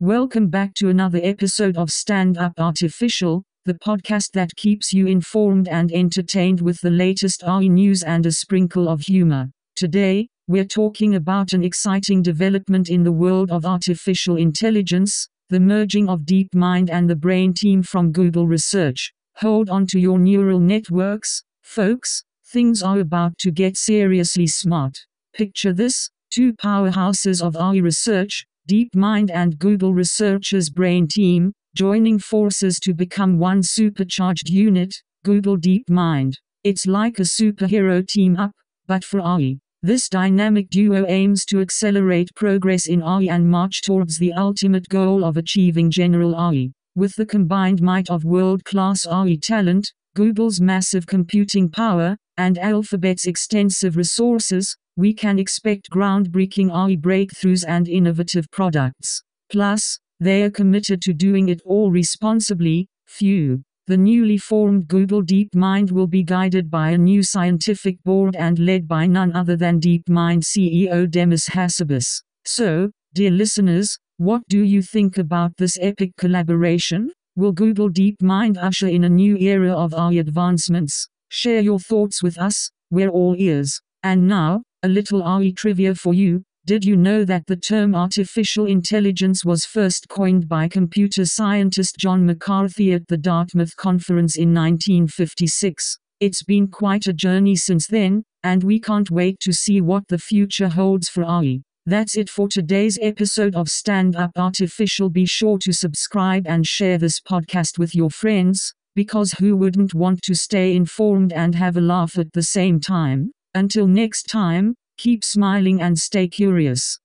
Welcome back to another episode of Stand Up Artificial, the podcast that keeps you informed and entertained with the latest AI news and a sprinkle of humor. Today, we're talking about an exciting development in the world of artificial intelligence, the merging of DeepMind and the Brain team from Google Research. Hold on to your neural networks, folks, things are about to get seriously smart. Picture this two powerhouses of AI research, DeepMind and Google Research's brain team, joining forces to become one supercharged unit, Google DeepMind. It's like a superhero team up, but for AI. This dynamic duo aims to accelerate progress in AI and march towards the ultimate goal of achieving general AI. With the combined might of world class AI talent, Google's massive computing power, and Alphabet's extensive resources, we can expect groundbreaking AI breakthroughs and innovative products. Plus, they are committed to doing it all responsibly. Phew. The newly formed Google DeepMind will be guided by a new scientific board and led by none other than DeepMind CEO Demis Hassabis. So, dear listeners, what do you think about this epic collaboration? Will Google DeepMind usher in a new era of AI advancements? Share your thoughts with us, we're all ears. And now, a little AI trivia for you. Did you know that the term artificial intelligence was first coined by computer scientist John McCarthy at the Dartmouth Conference in 1956? It's been quite a journey since then, and we can't wait to see what the future holds for AI. That's it for today's episode of Stand Up Artificial. Be sure to subscribe and share this podcast with your friends, because who wouldn't want to stay informed and have a laugh at the same time? Until next time, keep smiling and stay curious.